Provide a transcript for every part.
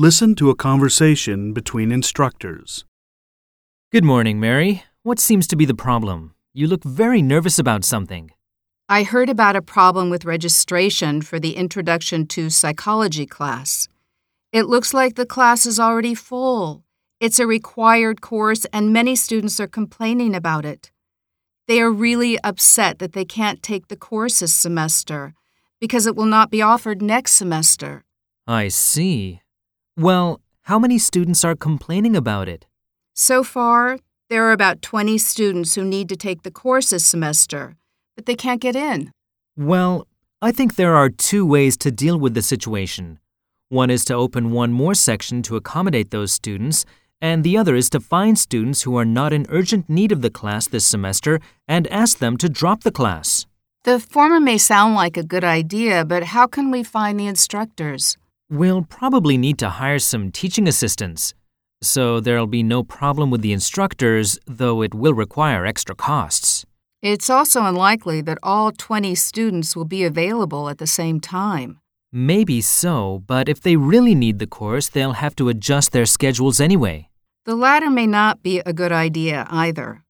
Listen to a conversation between instructors. Good morning, Mary. What seems to be the problem? You look very nervous about something. I heard about a problem with registration for the Introduction to Psychology class. It looks like the class is already full. It's a required course, and many students are complaining about it. They are really upset that they can't take the course this semester because it will not be offered next semester. I see. Well, how many students are complaining about it? So far, there are about 20 students who need to take the course this semester, but they can't get in. Well, I think there are two ways to deal with the situation. One is to open one more section to accommodate those students, and the other is to find students who are not in urgent need of the class this semester and ask them to drop the class. The former may sound like a good idea, but how can we find the instructors? We'll probably need to hire some teaching assistants. So there'll be no problem with the instructors, though it will require extra costs. It's also unlikely that all 20 students will be available at the same time. Maybe so, but if they really need the course, they'll have to adjust their schedules anyway. The latter may not be a good idea either.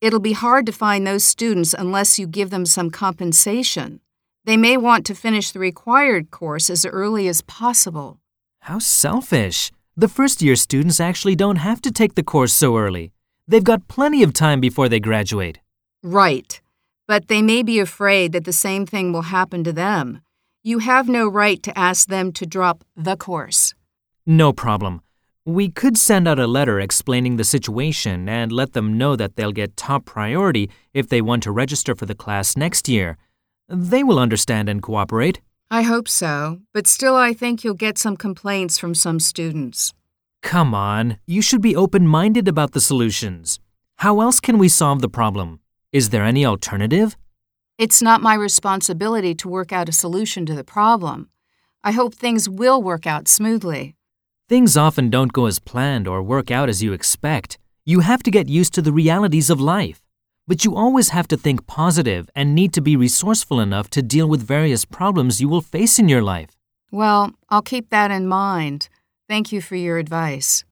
It'll be hard to find those students unless you give them some compensation. They may want to finish the required course as early as possible. How selfish! The first year students actually don't have to take the course so early. They've got plenty of time before they graduate. Right. But they may be afraid that the same thing will happen to them. You have no right to ask them to drop the course. No problem. We could send out a letter explaining the situation and let them know that they'll get top priority if they want to register for the class next year. They will understand and cooperate. I hope so, but still, I think you'll get some complaints from some students. Come on, you should be open minded about the solutions. How else can we solve the problem? Is there any alternative? It's not my responsibility to work out a solution to the problem. I hope things will work out smoothly. Things often don't go as planned or work out as you expect. You have to get used to the realities of life. But you always have to think positive and need to be resourceful enough to deal with various problems you will face in your life. Well, I'll keep that in mind. Thank you for your advice.